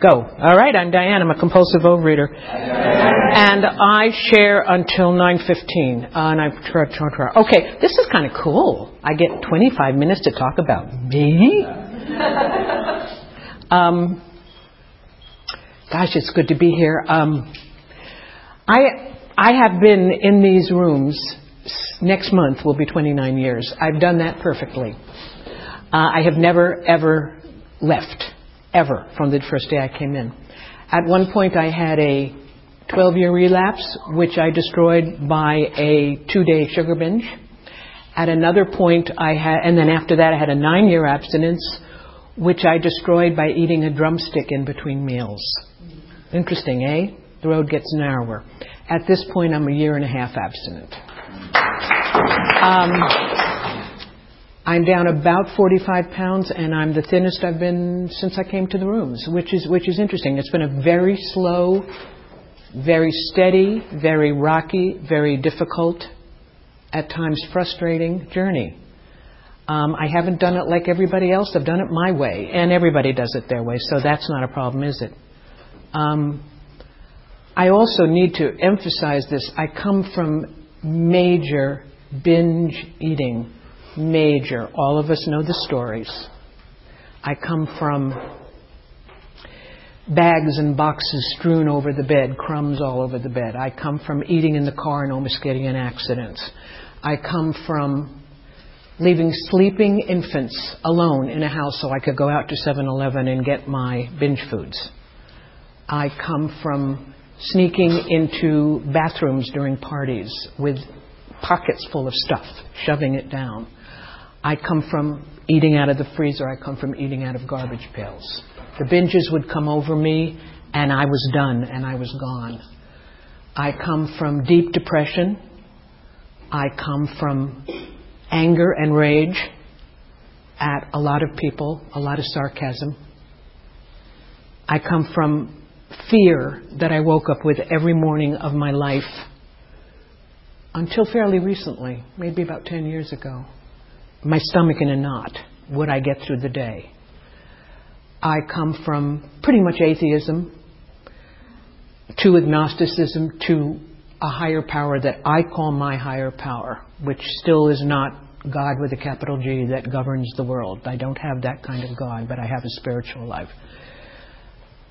Go. All right, I'm Diane. I'm a compulsive overeater. And I share until 9.15. Uh, and I try, try, try. Okay, this is kind of cool. I get 25 minutes to talk about me. Um, gosh, it's good to be here. Um, I, I have been in these rooms. Next month will be 29 years. I've done that perfectly. Uh, I have never, ever left ever from the first day I came in. At one point, I had a 12 year relapse, which I destroyed by a two day sugar binge. At another point, I had, and then after that, I had a nine year abstinence, which I destroyed by eating a drumstick in between meals. Interesting, eh? The road gets narrower. At this point, I'm a year and a half abstinent. Um, I'm down about 45 pounds, and I'm the thinnest I've been since I came to the rooms, which is which is interesting. It's been a very slow, very steady, very rocky, very difficult, at times frustrating journey. Um, I haven't done it like everybody else. I've done it my way, and everybody does it their way, so that's not a problem, is it? Um, I also need to emphasize this. I come from major binge eating major. All of us know the stories. I come from bags and boxes strewn over the bed, crumbs all over the bed. I come from eating in the car and almost getting in accidents. I come from leaving sleeping infants alone in a house so I could go out to 7 Eleven and get my binge foods. I come from sneaking into bathrooms during parties with pockets full of stuff, shoving it down. I come from eating out of the freezer. I come from eating out of garbage pails. The binges would come over me, and I was done, and I was gone. I come from deep depression. I come from anger and rage at a lot of people, a lot of sarcasm. I come from fear that I woke up with every morning of my life until fairly recently, maybe about 10 years ago my stomach in a knot. Would I get through the day? I come from pretty much atheism to agnosticism to a higher power that I call my higher power, which still is not God with a capital G that governs the world. I don't have that kind of God, but I have a spiritual life.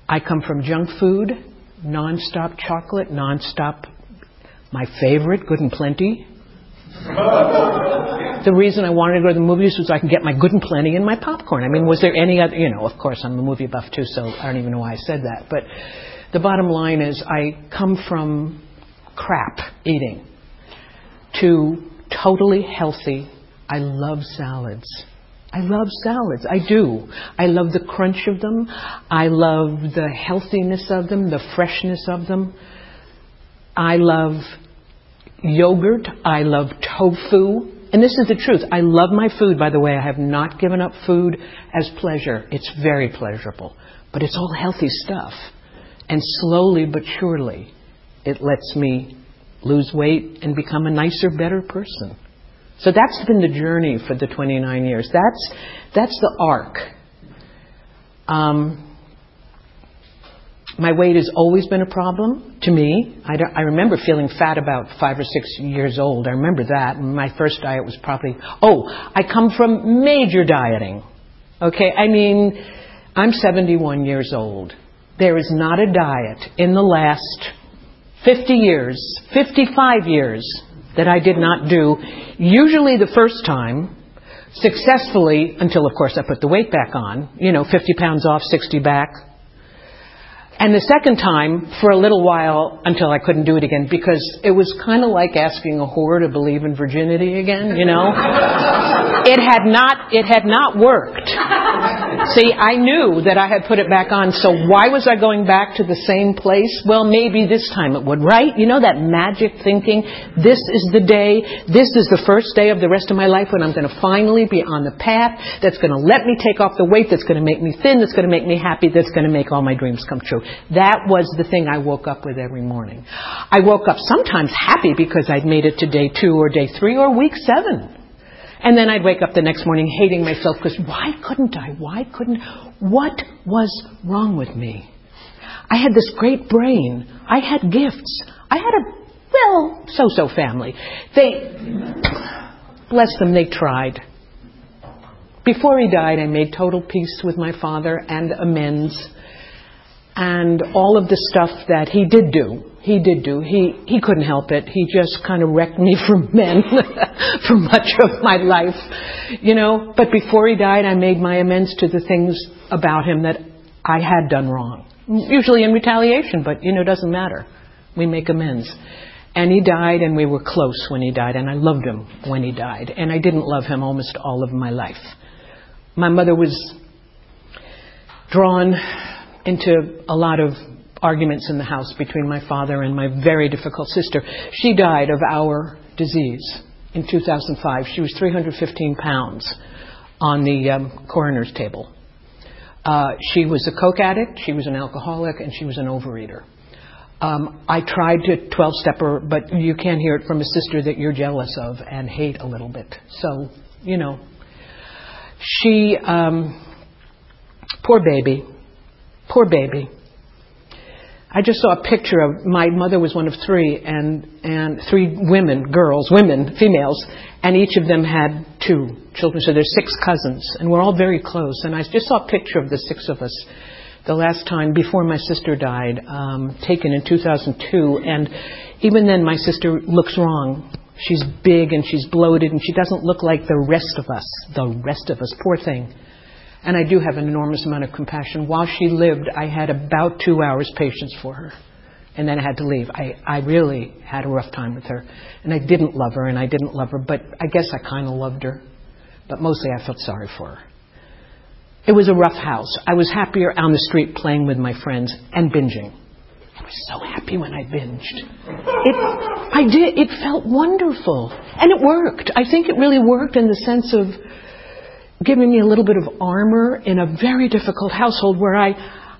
I come from junk food, nonstop chocolate, nonstop my favorite, good and plenty, the reason I wanted to go to the movies was I could get my good and plenty and my popcorn. I mean, was there any other, you know, of course I'm a movie buff too, so I don't even know why I said that. But the bottom line is I come from crap eating to totally healthy. I love salads. I love salads. I do. I love the crunch of them. I love the healthiness of them, the freshness of them. I love yogurt. I love tofu. And this is the truth. I love my food, by the way. I have not given up food as pleasure. It's very pleasurable. But it's all healthy stuff. And slowly but surely, it lets me lose weight and become a nicer, better person. So that's been the journey for the 29 years. That's, that's the arc. Um, my weight has always been a problem to me. I, I, remember feeling fat about five or six years old. I remember that. My first diet was probably, oh, I come from major dieting. Okay, I mean, I'm 71 years old. There is not a diet in the last 50 years, 55 years, that I did not do. Usually the first time, successfully, until of course I put the weight back on. You know, 50 pounds off, 60 back, and the second time, for a little while, until I couldn't do it again, because it was kind of like asking a whore to believe in virginity again, you know? it had not, it had not worked. See, I knew that I had put it back on, so why was I going back to the same place? Well, maybe this time it would, right? You know that magic thinking? This is the day, this is the first day of the rest of my life when I'm going to finally be on the path that's going to let me take off the weight, that's going to make me thin, that's going to make me happy, that's going to make all my dreams come true. That was the thing I woke up with every morning. I woke up sometimes happy because I'd made it to day two or day three or week seven. And then I'd wake up the next morning hating myself because why couldn't I? Why couldn't? What was wrong with me? I had this great brain. I had gifts. I had a, well, so-so family. They, bless them, they tried. Before he died, I made total peace with my father and amends. And all of the stuff that he did do, he did do. He, he couldn't help it. He just kind of wrecked me from men for much of my life, you know. But before he died, I made my amends to the things about him that I had done wrong. Usually in retaliation, but, you know, it doesn't matter. We make amends. And he died, and we were close when he died, and I loved him when he died. And I didn't love him almost all of my life. My mother was drawn into a lot of arguments in the house between my father and my very difficult sister. She died of our disease in 2005. She was 315 pounds on the um, coroner's table. Uh, she was a coke addict, she was an alcoholic, and she was an overeater. Um, I tried to 12 step her, but you can't hear it from a sister that you're jealous of and hate a little bit. So, you know. She, um, poor baby, poor baby. I just saw a picture of my mother was one of three, and and three women, girls, women, females, and each of them had two children. So there's six cousins, and we're all very close. And I just saw a picture of the six of us the last time before my sister died, um, taken in 2002. And even then, my sister looks wrong. She's big and she's bloated, and she doesn't look like the rest of us. The rest of us, poor thing. And I do have an enormous amount of compassion. While she lived, I had about two hours patience for her. And then I had to leave. I, I really had a rough time with her. And I didn't love her, and I didn't love her, but I guess I kind of loved her. But mostly I felt sorry for her. It was a rough house. I was happier on the street playing with my friends and binging. I was so happy when I binged. It, I did. It felt wonderful. And it worked. I think it really worked in the sense of giving me a little bit of armor in a very difficult household where I,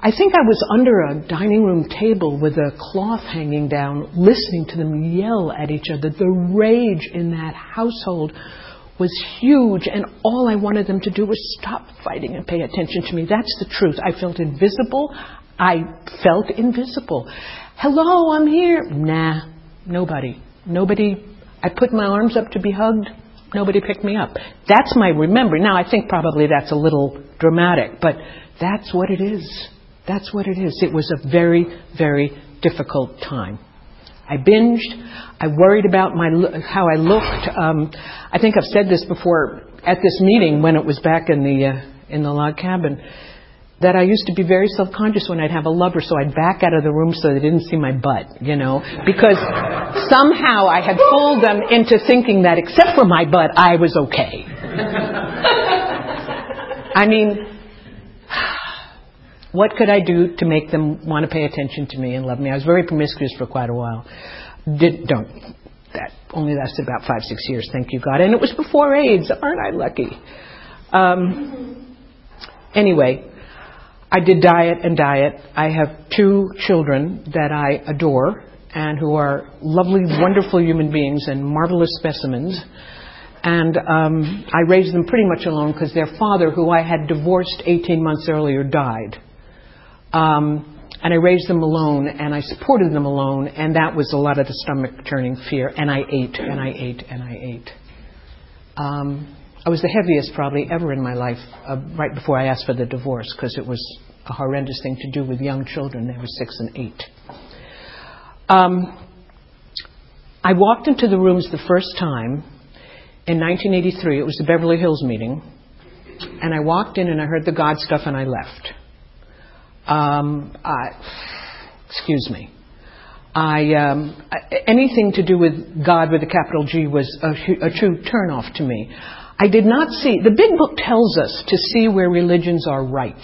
I think I was under a dining room table with a cloth hanging down, listening to them yell at each other. The rage in that household was huge, and all I wanted them to do was stop fighting and pay attention to me. That's the truth. I felt invisible. I felt invisible. Hello, I'm here. Nah, nobody. Nobody. I put my arms up to be hugged. Nobody picked me up. That's my remembering. Now, I think probably that's a little dramatic, but that's what it is. That's what it is. It was a very, very difficult time. I binged. I worried about my how I looked. Um, I think I've said this before at this meeting when it was back in the uh, in the log cabin that I used to be very self-conscious when I'd have a lover, so I'd back out of the room so they didn't see my butt, you know, because somehow I had fooled them into thinking that except for my butt, I was okay. I mean, what could I do to make them want to pay attention to me and love me? I was very promiscuous for quite a while. Did, don't, that only lasted about five, six years, thank you God. And it was before AIDS. Aren't I lucky? Um, anyway, I did diet and diet. I have two children that I adore and who are lovely, wonderful human beings and marvelous specimens. And um, I raised them pretty much alone because their father, who I had divorced 18 months earlier, died. Um, and I raised them alone and I supported them alone, and that was a lot of the stomach churning fear. And I ate and I ate and I ate. Um, I was the heaviest probably ever in my life uh, right before I asked for the divorce because it was a horrendous thing to do with young children. They were six and eight. Um, I walked into the rooms the first time in 1983. It was the Beverly Hills meeting. And I walked in and I heard the God stuff and I left. Um, I, excuse me. I um, anything to do with God with a capital G was a, a true turnoff to me. I did not see, the big book tells us to see where religions are right.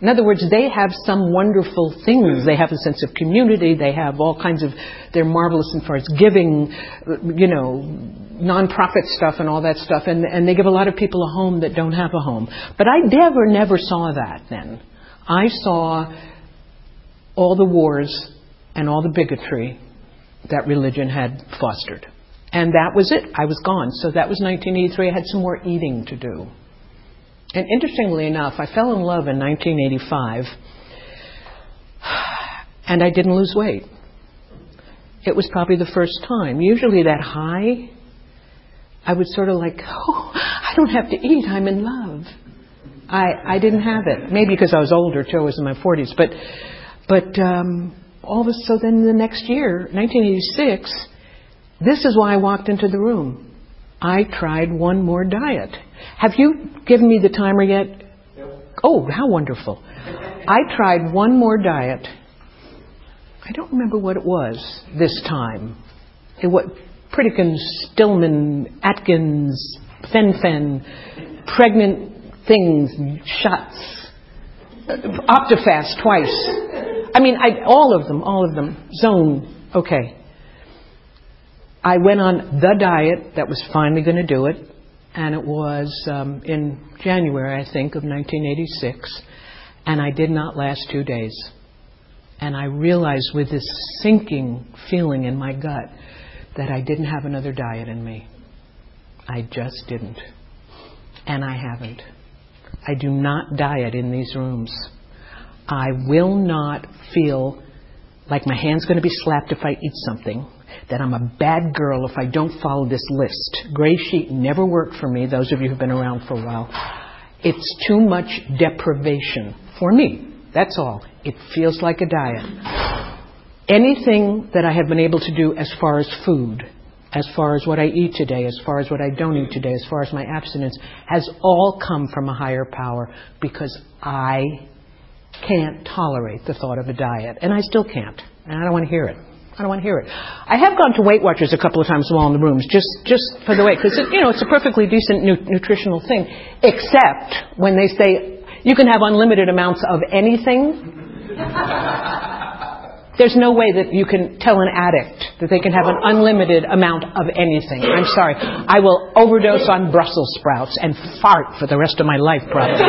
In other words, they have some wonderful things. They have a sense of community. They have all kinds of, they're marvelous as far as giving, you know, nonprofit stuff and all that stuff. And, and they give a lot of people a home that don't have a home. But I never, never saw that then. I saw all the wars and all the bigotry that religion had fostered. And that was it. I was gone. So that was 1983. I had some more eating to do. And interestingly enough, I fell in love in 1985 and I didn't lose weight. It was probably the first time. Usually that high, I would sort of like, oh, I don't have to eat. I'm in love. I I didn't have it. Maybe because I was older too. I was in my 40s. But but um, all of a so then the next year, 1986, this is why I walked into the room. I tried one more diet. Have you given me the timer yet? Oh, how wonderful. I tried one more diet. I don't remember what it was this time. It was Pritikin, Stillman, Atkins, Fen-Phen, pregnant things, shots, Optifast twice. I mean, I, all of them, all of them. Zone, okay. I went on the diet that was finally going to do it, and it was um, in January, I think, of 1986, and I did not last two days. And I realized with this sinking feeling in my gut that I didn't have another diet in me. I just didn't. And I haven't. I do not diet in these rooms. I will not feel like my hand's going to be slapped if I eat something, that I'm a bad girl if I don't follow this list. Gray sheet never worked for me, those of you who've been around for a while. It's too much deprivation for me. That's all. It feels like a diet. Anything that I have been able to do as far as food, as far as what I eat today, as far as what I don't eat today, as far as my abstinence, has all come from a higher power because I can't tolerate the thought of a diet. And I still can't. And I don't want to hear it. I don't want to hear it. I have gone to Weight Watchers a couple of times while in the rooms, just just for the weight, because you know it's a perfectly decent nu- nutritional thing, except when they say you can have unlimited amounts of anything. There's no way that you can tell an addict that they can have an unlimited amount of anything. I'm sorry. I will overdose on Brussels sprouts and fart for the rest of my life, probably.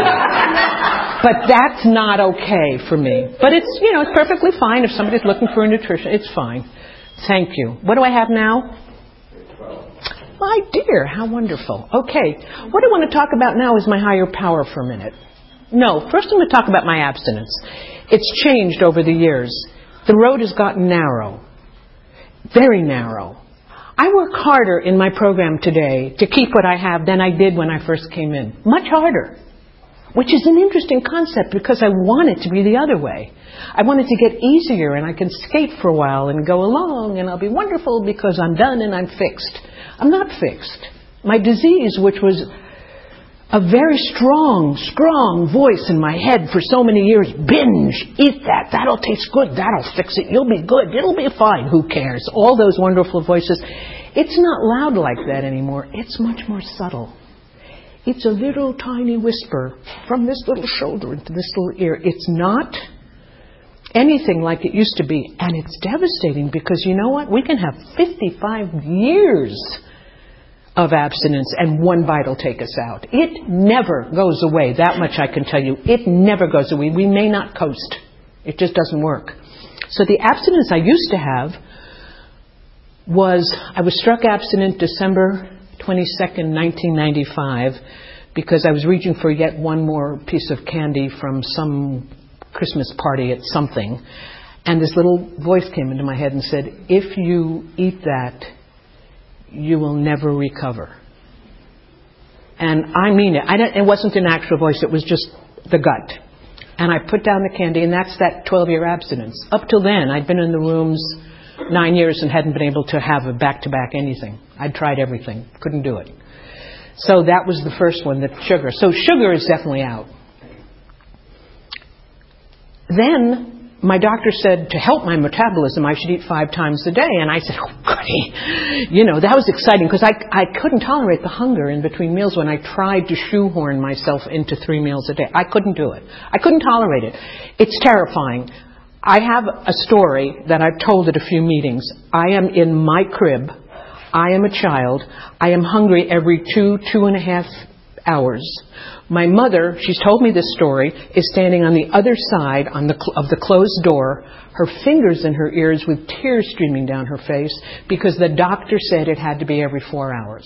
But that's not okay for me. But it's, you know, it's perfectly fine if somebody's looking for a nutrition. It's fine. Thank you. What do I have now? My dear, how wonderful. Okay. What I want to talk about now is my higher power for a minute. No, first I'm going to talk about my abstinence. It's changed over the years. The road has gotten narrow, very narrow. I work harder in my program today to keep what I have than I did when I first came in. Much harder. Which is an interesting concept because I want it to be the other way. I want it to get easier and I can skate for a while and go along and I'll be wonderful because I'm done and I'm fixed. I'm not fixed. My disease, which was a very strong, strong voice in my head for so many years. Binge, eat that, that'll taste good, that'll fix it, you'll be good, it'll be fine, who cares? All those wonderful voices. It's not loud like that anymore, it's much more subtle. It's a little tiny whisper from this little shoulder into this little ear. It's not anything like it used to be, and it's devastating because you know what? We can have 55 years of abstinence and one bite will take us out. It never goes away. That much I can tell you. It never goes away. We may not coast. It just doesn't work. So the abstinence I used to have was I was struck abstinent December 22nd, 1995 because I was reaching for yet one more piece of candy from some Christmas party at something. And this little voice came into my head and said, If you eat that, you will never recover. And I mean it. I it wasn't an actual voice, it was just the gut. And I put down the candy, and that's that 12 year abstinence. Up till then, I'd been in the rooms nine years and hadn't been able to have a back to back anything. I'd tried everything, couldn't do it. So that was the first one, the sugar. So sugar is definitely out. Then my doctor said to help my metabolism, I should eat five times a day. And I said, oh, goody. You know, that was exciting because I, I couldn't tolerate the hunger in between meals when I tried to shoehorn myself into three meals a day. I couldn't do it. I couldn't tolerate it. It's terrifying. I have a story that I've told at a few meetings. I am in my crib. I am a child. I am hungry every two, two and a half hours. My mother, she's told me this story, is standing on the other side on the cl- of the closed door, her fingers in her ears with tears streaming down her face because the doctor said it had to be every four hours.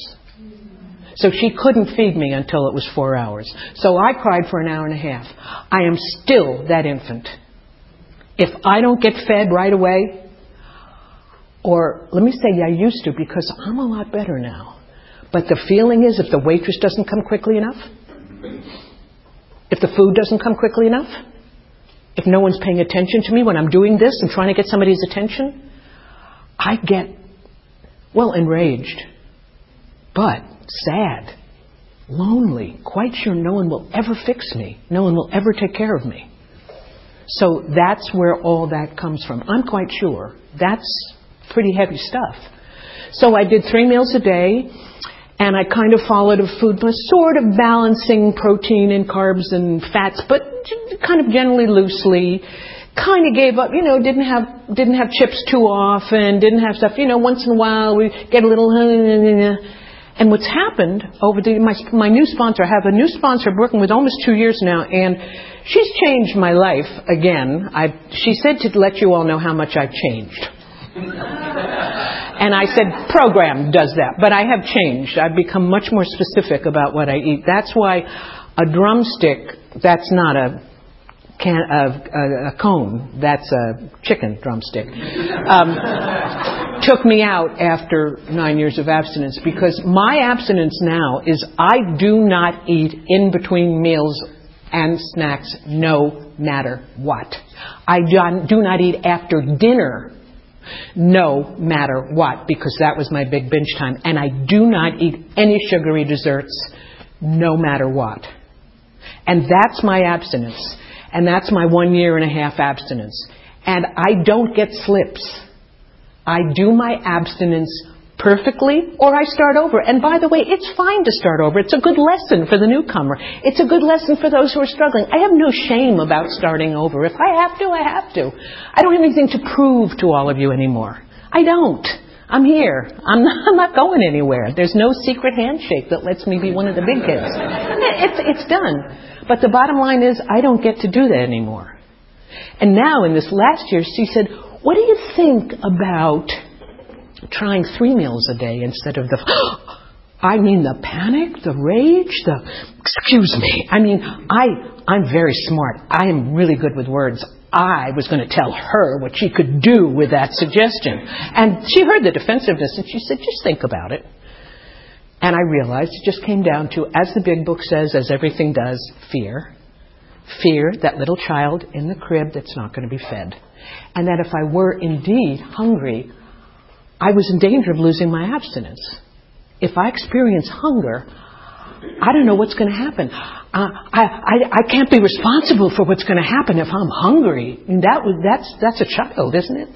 So she couldn't feed me until it was four hours. So I cried for an hour and a half. I am still that infant. If I don't get fed right away, or let me say I used to because I'm a lot better now. But the feeling is if the waitress doesn't come quickly enough, if the food doesn't come quickly enough, if no one's paying attention to me when I'm doing this and trying to get somebody's attention, I get, well, enraged, but sad, lonely, quite sure no one will ever fix me, no one will ever take care of me. So that's where all that comes from. I'm quite sure. That's pretty heavy stuff. So I did three meals a day and I kind of followed a food plan, sort of balancing protein and carbs and fats, but kind of generally loosely. Kind of gave up, you know, didn't have didn't have chips too often, didn't have stuff, you know, once in a while we get a little. And what's happened over the my my new sponsor, I have a new sponsor working with almost two years now, and she's changed my life again. I she said to let you all know how much I've changed. And I said, program does that. But I have changed. I've become much more specific about what I eat. That's why a drumstick, that's not a, can, a, a, a cone, that's a chicken drumstick, um, took me out after nine years of abstinence because my abstinence now is I do not eat in between meals and snacks no matter what. I do not eat after dinner no matter what, because that was my big binge time. And I do not eat any sugary desserts, no matter what. And that's my abstinence. And that's my one year and a half abstinence. And I don't get slips. I do my abstinence perfectly or I start over. And by the way, it's fine to start over. It's a good lesson for the newcomer. It's a good lesson for those who are struggling. I have no shame about starting over. If I have to, I have to. I don't have anything to prove to all of you anymore. I don't. I'm here. I'm not, I'm not going anywhere. There's no secret handshake that lets me be one of the big kids. It's, it's done. But the bottom line is, I don't get to do that anymore. And now, in this last year, she said, What do you think about trying three meals a day instead of the, I mean, the panic, the rage, the, excuse me. I mean, I, I'm very smart. I am really good with words. I was going to tell her what she could do with that suggestion. And she heard the defensiveness and she said, just think about it. And I realized it just came down to, as the big book says, as everything does, fear. Fear, that little child in the crib that's not going to be fed. And that if I were indeed hungry, I was in danger of losing my abstinence. If I experience hunger, I don't know what's going to happen. Uh, I, I, I can't be responsible for what's going to happen if I'm hungry. And that that's, that's a child, isn't it?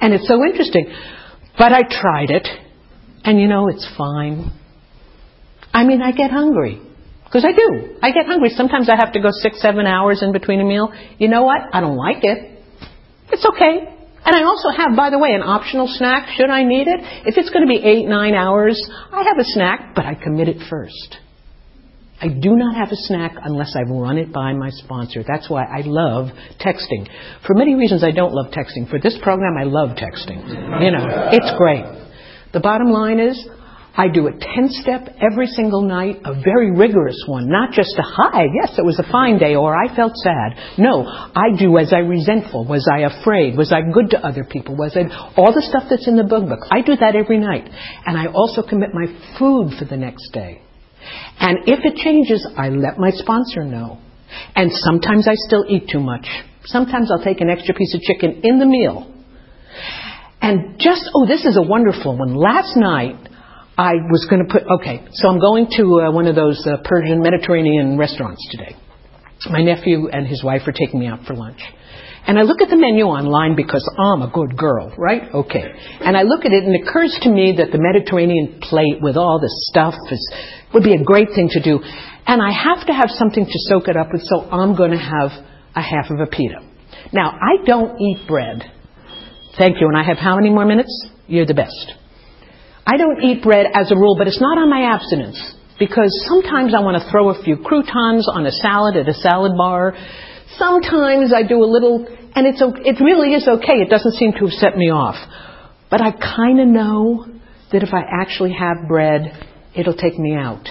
And it's so interesting. But I tried it, and you know, it's fine. I mean, I get hungry. Because I do. I get hungry. Sometimes I have to go six, seven hours in between a meal. You know what? I don't like it. It's okay. And I also have, by the way, an optional snack should I need it. If it's going to be eight, nine hours, I have a snack, but I commit it first. I do not have a snack unless I've run it by my sponsor. That's why I love texting. For many reasons, I don't love texting. For this program, I love texting. You know, it's great. The bottom line is, I do a 10 step every single night, a very rigorous one, not just a hi, yes, it was a fine day, or I felt sad. No, I do was I resentful? Was I afraid? Was I good to other people? Was I, all the stuff that's in the book. I do that every night. And I also commit my food for the next day. And if it changes, I let my sponsor know. And sometimes I still eat too much. Sometimes I'll take an extra piece of chicken in the meal. And just, oh, this is a wonderful one. Last night, I was going to put, okay, so I'm going to uh, one of those uh, Persian Mediterranean restaurants today. My nephew and his wife are taking me out for lunch. And I look at the menu online because I'm a good girl, right? Okay. And I look at it and it occurs to me that the Mediterranean plate with all this stuff is, would be a great thing to do. And I have to have something to soak it up with, so I'm going to have a half of a pita. Now, I don't eat bread. Thank you. And I have how many more minutes? You're the best. I don't eat bread as a rule, but it's not on my abstinence. Because sometimes I want to throw a few croutons on a salad at a salad bar. Sometimes I do a little, and it's, it really is okay. It doesn't seem to have set me off. But I kind of know that if I actually have bread, it'll take me out.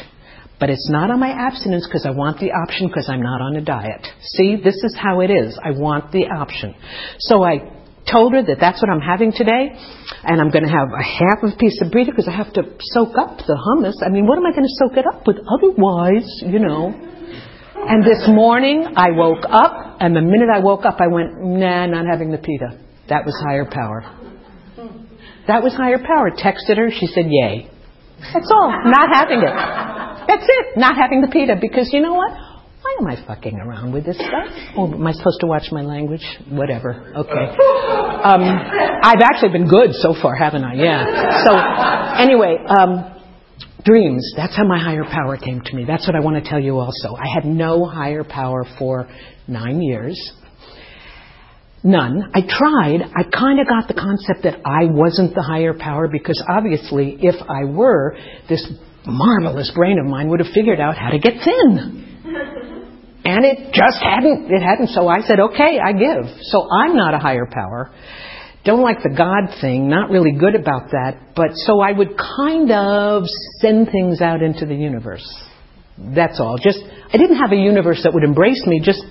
But it's not on my abstinence because I want the option because I'm not on a diet. See, this is how it is. I want the option. So I told her that that's what I'm having today, and I'm going to have a half of a piece of burrito because I have to soak up the hummus. I mean, what am I going to soak it up with otherwise, you know? And this morning I woke up, and the minute I woke up, I went, nah, not having the pita. That was higher power. That was higher power. Texted her, she said, yay. That's all. Not having it. That's it. Not having the pita because you know what? Why am I fucking around with this stuff? Oh, am I supposed to watch my language? Whatever. Okay. Um, I've actually been good so far, haven't I? Yeah. So, anyway, um, dreams. That's how my higher power came to me. That's what I want to tell you also. I had no higher power for nine years. None. I tried. I kind of got the concept that I wasn't the higher power because obviously, if I were, this marvelous brain of mine would have figured out how to get thin. And it just hadn't, it hadn't. So I said, okay, I give. So I'm not a higher power. Don't like the God thing, not really good about that. But so I would kind of send things out into the universe. That's all. Just, I didn't have a universe that would embrace me, just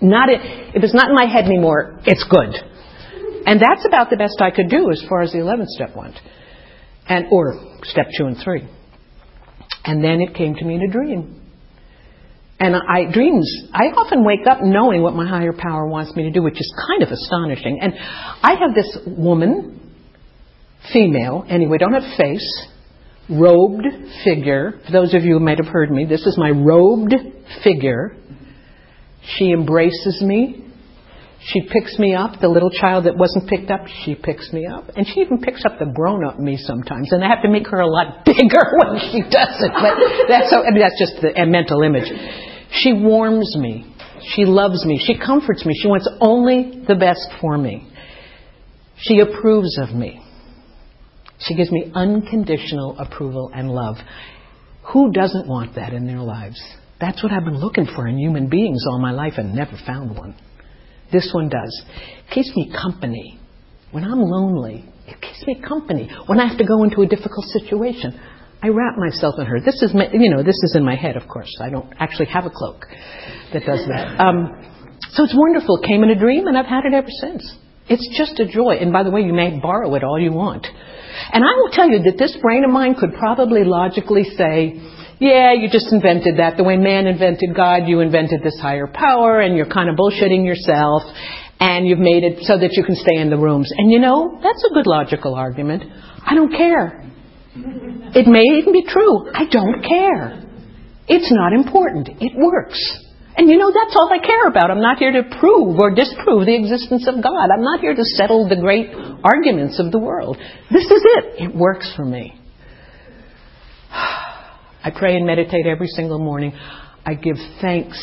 not, it, if it's not in my head anymore, it's good. And that's about the best I could do as far as the 11th step went. And, or step two and three. And then it came to me in a dream. And I dreams, I often wake up knowing what my higher power wants me to do, which is kind of astonishing. And I have this woman, female, anyway, don't have face, robed figure. For those of you who might have heard me, this is my robed figure. She embraces me. She picks me up. The little child that wasn't picked up, she picks me up. And she even picks up the grown up me sometimes. And I have to make her a lot bigger when she does it. But that's, so, I mean, that's just the, a mental image. She warms me. She loves me. She comforts me. She wants only the best for me. She approves of me. She gives me unconditional approval and love. Who doesn't want that in their lives? That's what I've been looking for in human beings all my life and never found one. This one does. It keeps me company. When I'm lonely, it keeps me company. When I have to go into a difficult situation, I wrap myself in her. This is, my, you know, this is in my head, of course. I don't actually have a cloak that does that. Um, so it's wonderful. It came in a dream, and I've had it ever since. It's just a joy. And by the way, you may borrow it all you want. And I will tell you that this brain of mine could probably logically say, yeah, you just invented that. The way man invented God, you invented this higher power, and you're kind of bullshitting yourself, and you've made it so that you can stay in the rooms. And you know, that's a good logical argument. I don't care. It may even be true. I don't care. It's not important. It works. And you know, that's all I care about. I'm not here to prove or disprove the existence of God. I'm not here to settle the great arguments of the world. This is it. It works for me. I pray and meditate every single morning. I give thanks.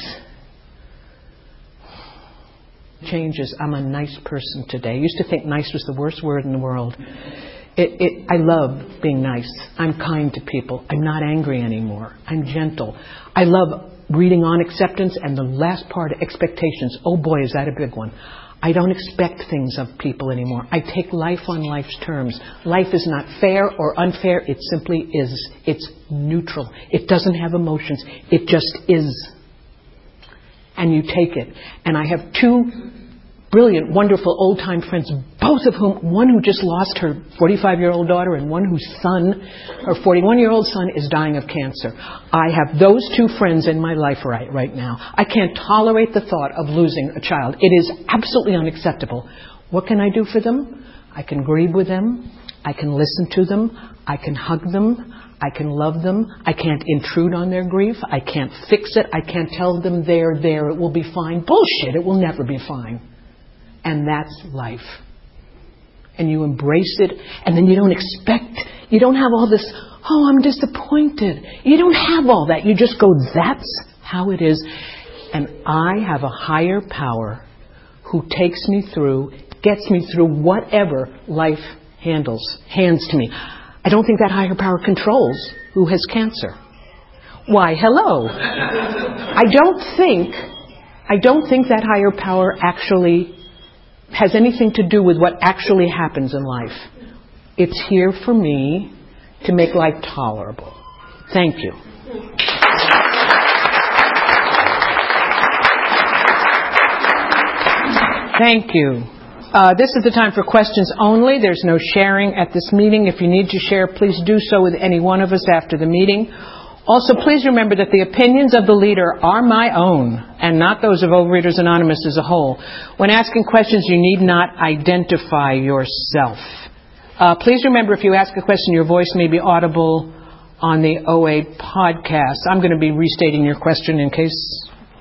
Changes. I'm a nice person today. I used to think nice was the worst word in the world. It, it, I love being nice. I'm kind to people. I'm not angry anymore. I'm gentle. I love reading on acceptance and the last part, expectations. Oh boy, is that a big one. I don't expect things of people anymore. I take life on life's terms. Life is not fair or unfair. It simply is. It's neutral. It doesn't have emotions. It just is. And you take it. And I have two brilliant, wonderful old time friends, both of whom, one who just lost her 45 year old daughter and one whose son, her 41 year old son, is dying of cancer. I have those two friends in my life right, right now. I can't tolerate the thought of losing a child. It is absolutely unacceptable. What can I do for them? I can grieve with them. I can listen to them. I can hug them. I can love them. I can't intrude on their grief. I can't fix it. I can't tell them they're there. It will be fine. Bullshit. It will never be fine. And that's life. And you embrace it, and then you don't expect, you don't have all this, oh, I'm disappointed. You don't have all that. You just go, that's how it is. And I have a higher power who takes me through, gets me through whatever life handles, hands to me. I don't think that higher power controls who has cancer. Why, hello. I don't think, I don't think that higher power actually has anything to do with what actually happens in life. It's here for me to make life tolerable. Thank you. Thank you. Uh, this is the time for questions only. There's no sharing at this meeting. If you need to share, please do so with any one of us after the meeting. Also, please remember that the opinions of the leader are my own and not those of Overeaters Anonymous as a whole. When asking questions, you need not identify yourself. Uh, please remember if you ask a question, your voice may be audible on the OA podcast. I'm going to be restating your question in case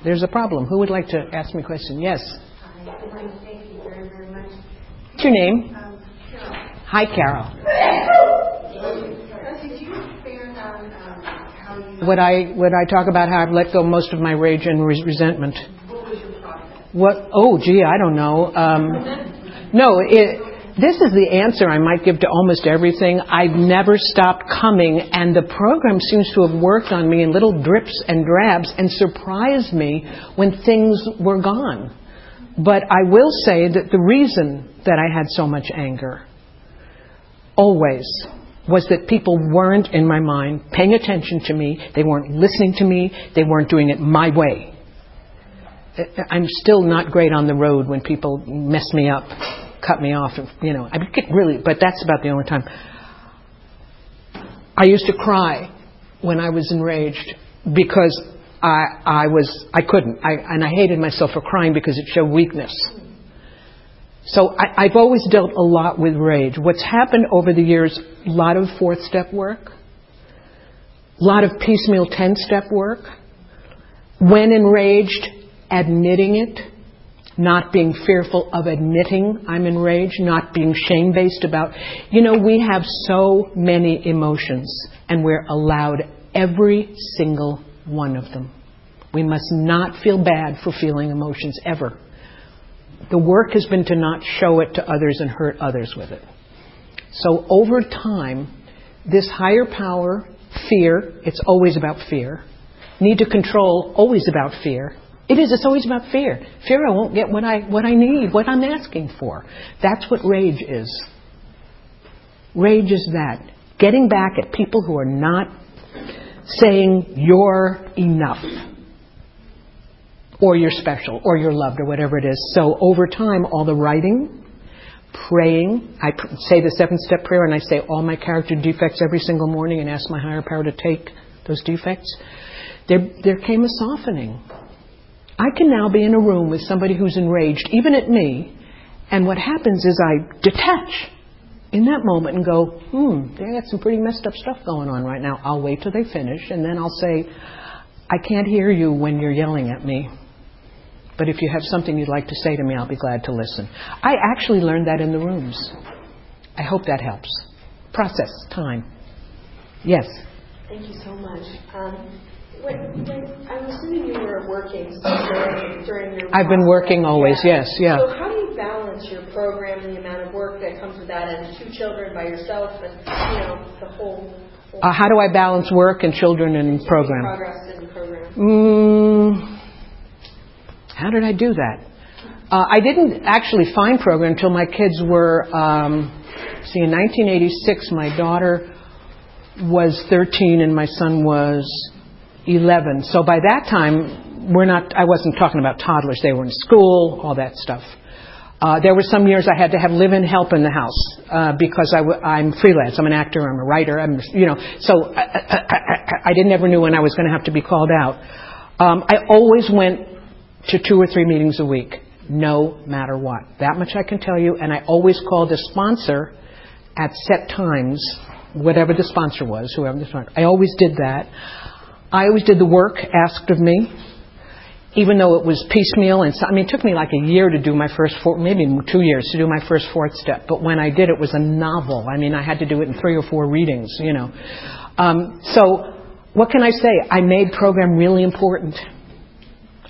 there's a problem. Who would like to ask me a question? Yes. Hi, thank you very, very much. What's your name? Um, Carol, Hi, Carol. uh, did you expand on um, Would I would I talk about how I've let go most of my rage and res- resentment? what? What? Oh, gee, I don't know. Um, no, it, this is the answer I might give to almost everything. I've never stopped coming, and the program seems to have worked on me in little drips and drabs and surprised me when things were gone. But I will say that the reason that I had so much anger always was that people weren't in my mind paying attention to me, they weren't listening to me, they weren't doing it my way. I'm still not great on the road when people mess me up, cut me off, you know. I get really, but that's about the only time. I used to cry when I was enraged because I, I was, I couldn't, I, and I hated myself for crying because it showed weakness. So I, I've always dealt a lot with rage. What's happened over the years, a lot of fourth step work, a lot of piecemeal 10 step work. When enraged, admitting it, not being fearful of admitting I'm enraged, not being shame based about. You know, we have so many emotions, and we're allowed every single one of them. We must not feel bad for feeling emotions ever. The work has been to not show it to others and hurt others with it. So over time, this higher power, fear, it's always about fear. Need to control, always about fear. It is, it's always about fear. Fear I won't get what I, what I need, what I'm asking for. That's what rage is. Rage is that. Getting back at people who are not saying you're enough or you're special or you're loved or whatever it is. So over time, all the writing, praying, I pr- say the seven step prayer and I say all my character defects every single morning and ask my higher power to take those defects. There, there came a softening. I can now be in a room with somebody who's enraged, even at me, and what happens is I detach in that moment and go, hmm, they got some pretty messed up stuff going on right now. I'll wait till they finish, and then I'll say, I can't hear you when you're yelling at me. But if you have something you'd like to say to me, I'll be glad to listen. I actually learned that in the rooms. I hope that helps. Process, time. Yes. Thank you so much. Um, when, when, I'm assuming you were working during, during your. I've been working always, yes, yeah. So how do you balance your program and the amount of work that comes with that, and two children by yourself, and you know the whole. whole Uh, how do I balance work and children and program? Progress the program. Mm, how did I do that? Uh, I didn't actually find program until my kids were, um, see, in 1986, my daughter was 13 and my son was 11. So by that time, we're not, I wasn't talking about toddlers. They were in school, all that stuff. Uh, there were some years I had to have live-in help in the house uh, because I w- I'm freelance. I'm an actor. I'm a writer. I'm, you know, so I, I, I, I didn't ever knew when I was going to have to be called out. Um, I always went to two or three meetings a week, no matter what. That much I can tell you. And I always called the sponsor at set times, whatever the sponsor was, whoever the sponsor. I always did that. I always did the work asked of me, even though it was piecemeal. And so, I mean, it took me like a year to do my first four, maybe two years to do my first fourth step. But when I did, it was a novel. I mean, I had to do it in three or four readings, you know. Um, so, what can I say? I made program really important.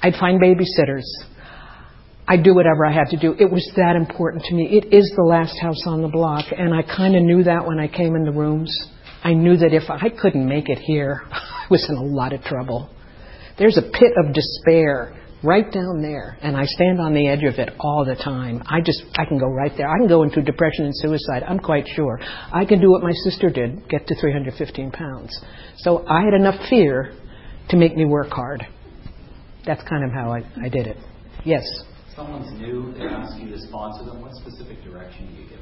I'd find babysitters. I'd do whatever I had to do. It was that important to me. It is the last house on the block, and I kind of knew that when I came in the rooms. I knew that if I couldn't make it here, I was in a lot of trouble. There's a pit of despair right down there, and I stand on the edge of it all the time. I just, I can go right there. I can go into depression and suicide, I'm quite sure. I can do what my sister did, get to 315 pounds. So I had enough fear to make me work hard. That's kind of how I, I did it. Yes? Someone's new, they ask you to sponsor them. What specific direction do you give?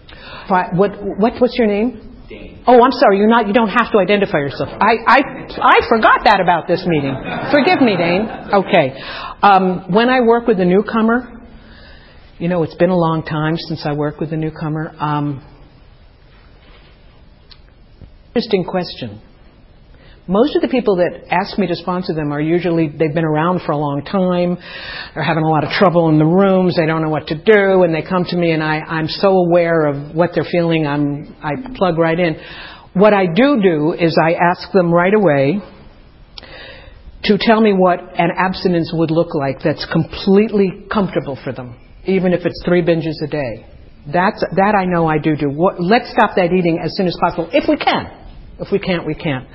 What, what, what, what's your name? Dane. Oh, I'm sorry. You're not. You don't have to identify yourself. I, I, I forgot that about this meeting. Forgive me, Dane. Okay. Um, when I work with a newcomer, you know, it's been a long time since I worked with a newcomer. Um, interesting question. Most of the people that ask me to sponsor them are usually they've been around for a long time, they're having a lot of trouble in the rooms, they don't know what to do, and they come to me and I, I'm so aware of what they're feeling, I'm, I plug right in. What I do do is I ask them right away to tell me what an abstinence would look like that's completely comfortable for them, even if it's three binges a day. That's, that I know I do do. What, let's stop that eating as soon as possible, if we can. If we can't, we can't.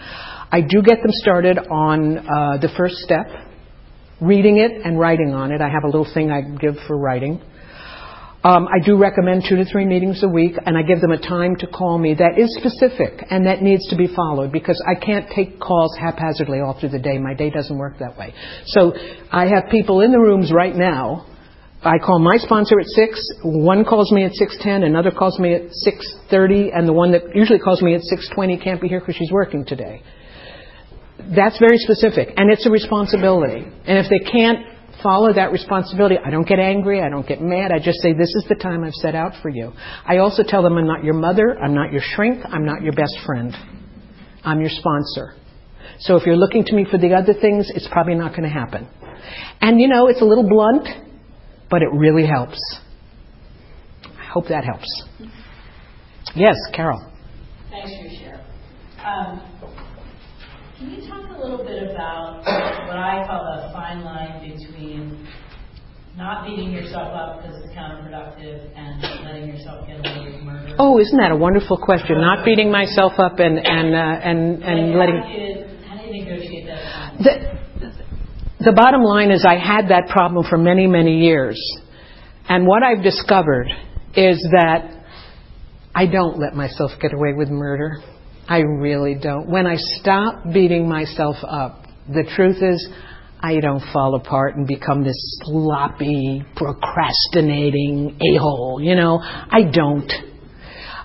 I do get them started on uh, the first step, reading it and writing on it. I have a little thing I give for writing. Um, I do recommend two to three meetings a week, and I give them a time to call me that is specific and that needs to be followed because I can't take calls haphazardly all through the day. My day doesn't work that way. So I have people in the rooms right now. I call my sponsor at six. One calls me at six ten. Another calls me at six thirty, and the one that usually calls me at six twenty can't be here because she's working today. That's very specific, and it's a responsibility. And if they can't follow that responsibility, I don't get angry, I don't get mad, I just say, This is the time I've set out for you. I also tell them I'm not your mother, I'm not your shrink, I'm not your best friend. I'm your sponsor. So if you're looking to me for the other things, it's probably not going to happen. And you know, it's a little blunt, but it really helps. I hope that helps. Yes, Carol. Thanks for your share. Um, can you talk a little bit about what I call the fine line between not beating yourself up because it's counterproductive and letting yourself get away with murder? Oh, isn't that a wonderful question? Not beating myself up and and uh, and and Like, letting. How do you, how do you negotiate that? The, the bottom line is I had that problem for many, many years. And what I've discovered is that I don't let myself get away with murder. I really don't. When I stop beating myself up, the truth is I don't fall apart and become this sloppy, procrastinating a-hole, you know. I don't.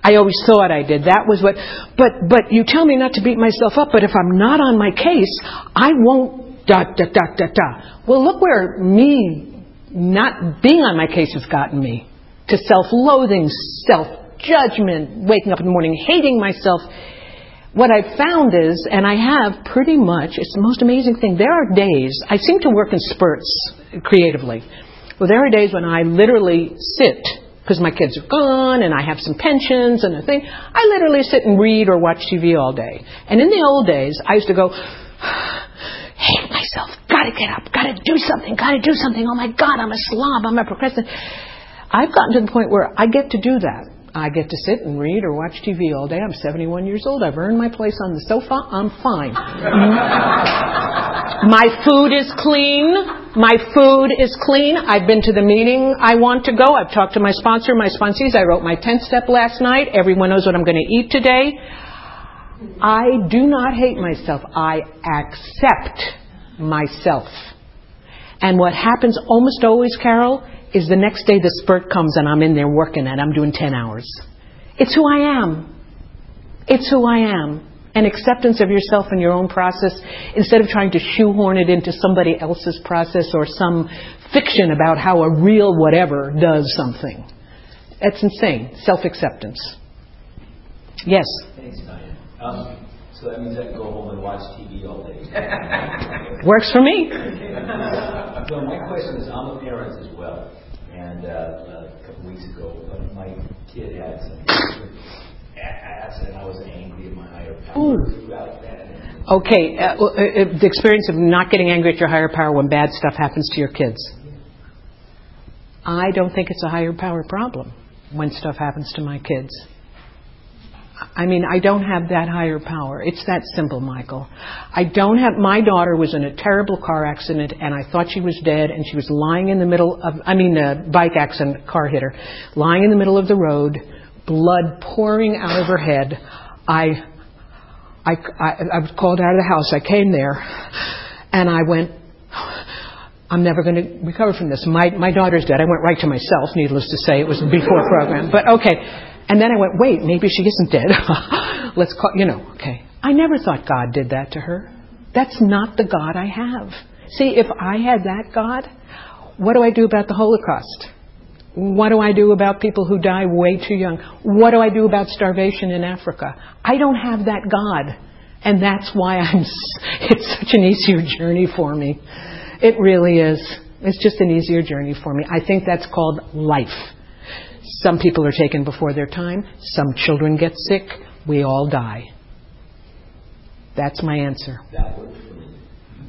I always thought I did. That was what, but, but you tell me not to beat myself up, but if I'm not on my case, I won't da, da, da, da, da. Well, look where me not being on my case has gotten me. To self-loathing, self-judgment, waking up in the morning hating myself. What I've found is, and I have pretty much, it's the most amazing thing, there are days, I seem to work in spurts creatively. Well, there are days when I literally sit because my kids are gone and I have some pensions and a thing. I literally sit and read or watch TV all day. And in the old days, I used to go, hate myself, gotta get up, gotta do something, gotta do something. Oh my God, I'm a slob, I'm a procrastinator. I've gotten to the point where I get to do that. I get to sit and read or watch TV all day. I'm 71 years old. I've earned my place on the sofa. I'm fine. my food is clean. My food is clean. I've been to the meeting I want to go. I've talked to my sponsor, my sponsees. I wrote my 10th step last night. Everyone knows what I'm going to eat today. I do not hate myself. I accept myself. And what happens almost always, Carol, is the next day the spurt comes and I'm in there working and I'm doing 10 hours. It's who I am. It's who I am. And acceptance of yourself and your own process instead of trying to shoehorn it into somebody else's process or some fiction about how a real whatever does something. That's insane. Self acceptance. Yes. Thanks, Diane. Um, so that means I can go home and watch TV all day. Works for me. so my question is, I'm a parent as well, and uh, a couple weeks ago, uh, my kid had some acid, and I was angry at my higher power throughout that. Okay, uh, uh, uh, the experience of not getting angry at your higher power when bad stuff happens to your kids. I don't think it's a higher power problem when stuff happens to my kids. I mean, I don't have that higher power. It's that simple, Michael. I don't have, my daughter was in a terrible car accident and I thought she was dead and she was lying in the middle of, I mean, a bike accident, car hit her, lying in the middle of the road, blood pouring out of her head. I, I, I, I was called out of the house. I came there and I went, I'm never going to recover from this. My, my daughter's dead. I went right to myself, needless to say. It was before program. But okay. And then I went, wait, maybe she isn't dead. Let's call, you know, okay. I never thought God did that to her. That's not the God I have. See, if I had that God, what do I do about the Holocaust? What do I do about people who die way too young? What do I do about starvation in Africa? I don't have that God. And that's why I'm, it's such an easier journey for me. It really is. It's just an easier journey for me. I think that's called life. Some people are taken before their time. Some children get sick. We all die. That's my answer. That worked for me.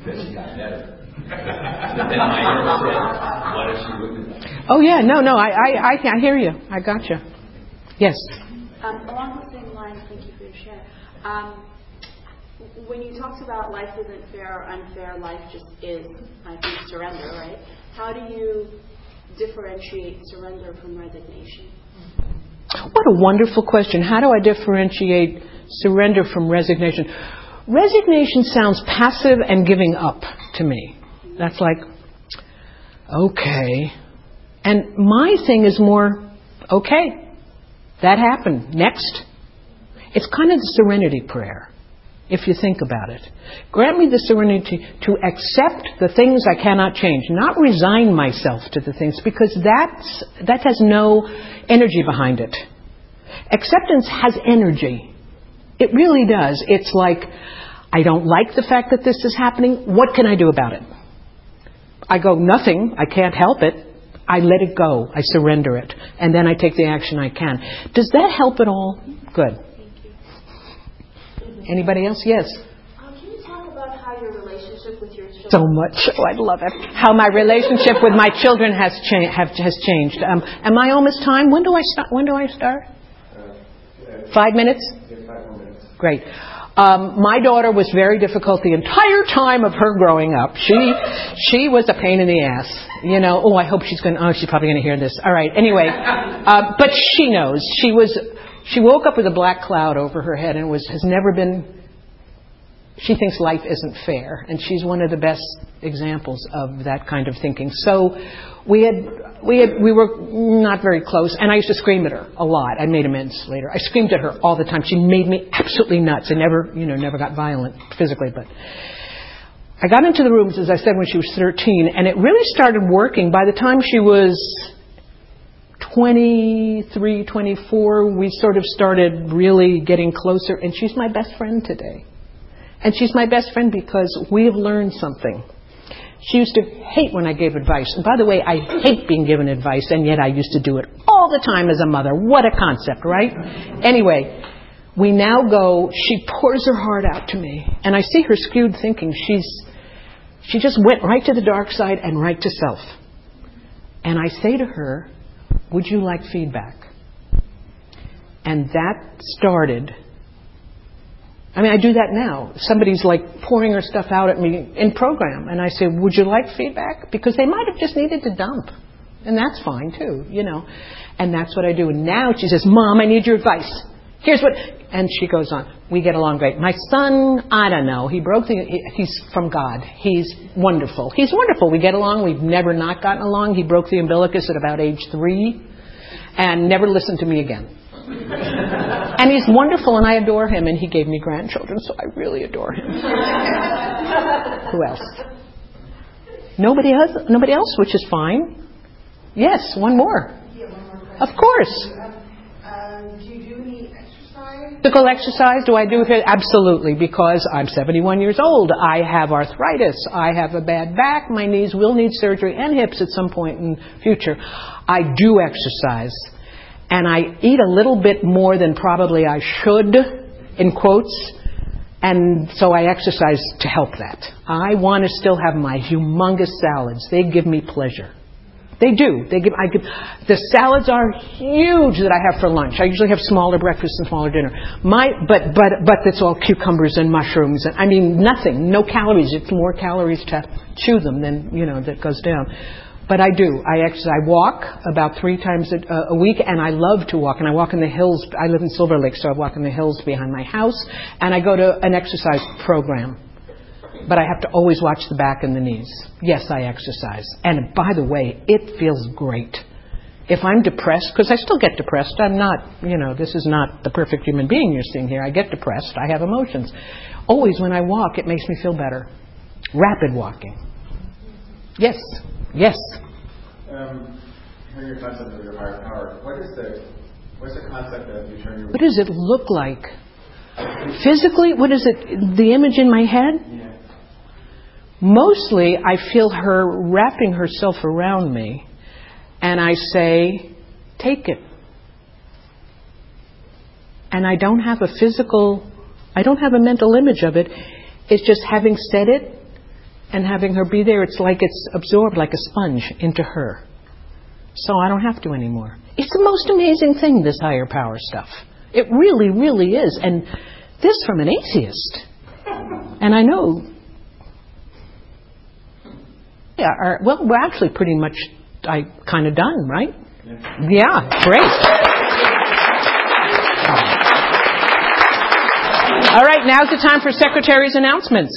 Because she got better. then my said, what if she wouldn't Oh yeah, no, no, I, I, I, I hear you. I got you. Yes. Um, along the same lines, thank you for your share. Um, when you talked about life isn't fair or unfair, life just is, I think, surrender, right? How do you differentiate surrender from resignation? What a wonderful question. How do I differentiate surrender from resignation? Resignation sounds passive and giving up to me. That's like, okay. And my thing is more, okay, that happened. Next. It's kind of the serenity prayer, if you think about it. Grant me the serenity to accept the things I cannot change, not resign myself to the things, because that's, that has no energy behind it. Acceptance has energy. It really does. It's like, I don't like the fact that this is happening. What can I do about it? I go, nothing. I can't help it. I let it go. I surrender it. And then I take the action I can. Does that help at all? Good. Anybody else? Yes. Um, can you talk about how your relationship with your children? So much. Oh, I love it. How my relationship with my children has, cha- have, has changed. Um, am I almost time? When do I start? When do I start? Five minutes? Great. Um, my daughter was very difficult the entire time of her growing up. She she was a pain in the ass. You know. Oh, I hope she's going. to Oh, she's probably going to hear this. All right. Anyway, uh, but she knows. She was. She woke up with a black cloud over her head and was has never been. She thinks life isn't fair, and she's one of the best examples of that kind of thinking. So, we had we had we were not very close, and I used to scream at her a lot. I made amends later. I screamed at her all the time. She made me absolutely nuts. I never, you know, never got violent physically, but I got into the rooms, as I said, when she was 13, and it really started working. By the time she was 23, 24, we sort of started really getting closer, and she's my best friend today. And she's my best friend because we have learned something. She used to hate when I gave advice. And by the way, I hate being given advice, and yet I used to do it all the time as a mother. What a concept, right? Anyway, we now go, she pours her heart out to me. And I see her skewed thinking. She's, she just went right to the dark side and right to self. And I say to her, Would you like feedback? And that started I mean, I do that now. Somebody's like pouring her stuff out at me in program, and I say, "Would you like feedback?" Because they might have just needed to dump, and that's fine too, you know. And that's what I do. And now she says, "Mom, I need your advice. Here's what," and she goes on. We get along great. My son, I don't know. He broke the. He's from God. He's wonderful. He's wonderful. We get along. We've never not gotten along. He broke the umbilicus at about age three, and never listened to me again. and he's wonderful, and I adore him, and he gave me grandchildren, so I really adore him. Who else? Nobody else, nobody else, which is fine. Yes, one more. Of course. Um, do you do any exercise? Physical exercise, do I do it? Absolutely, because I'm 71 years old. I have arthritis. I have a bad back. My knees will need surgery and hips at some point in future. I do exercise and I eat a little bit more than probably I should, in quotes, and so I exercise to help that. I want to still have my humongous salads. They give me pleasure. They do. They give. I give. The salads are huge that I have for lunch. I usually have smaller breakfast and smaller dinner. My, but but but it's all cucumbers and mushrooms and I mean nothing. No calories. It's more calories to chew them than you know that goes down. But I do. I exercise. I walk about three times a, a week, and I love to walk. And I walk in the hills. I live in Silver Lake, so I walk in the hills behind my house, and I go to an exercise program but I have to always watch the back and the knees. Yes, I exercise. And by the way, it feels great. If I'm depressed, because I still get depressed, I'm not, you know, this is not the perfect human being you're seeing here. I get depressed, I have emotions. Always when I walk, it makes me feel better. Rapid walking. Yes, yes. Um, hearing your concept of your higher power, what is the what's the concept of you turn your What does it look like? Physically, what is it? The image in my head? yeah. Mostly, I feel her wrapping herself around me, and I say, Take it. And I don't have a physical, I don't have a mental image of it. It's just having said it and having her be there, it's like it's absorbed like a sponge into her. So I don't have to anymore. It's the most amazing thing, this higher power stuff. It really, really is. And this from an atheist. And I know yeah, are, well, we're actually pretty much I kind of done, right? Yeah, great. All right, now's the time for secretary's announcements.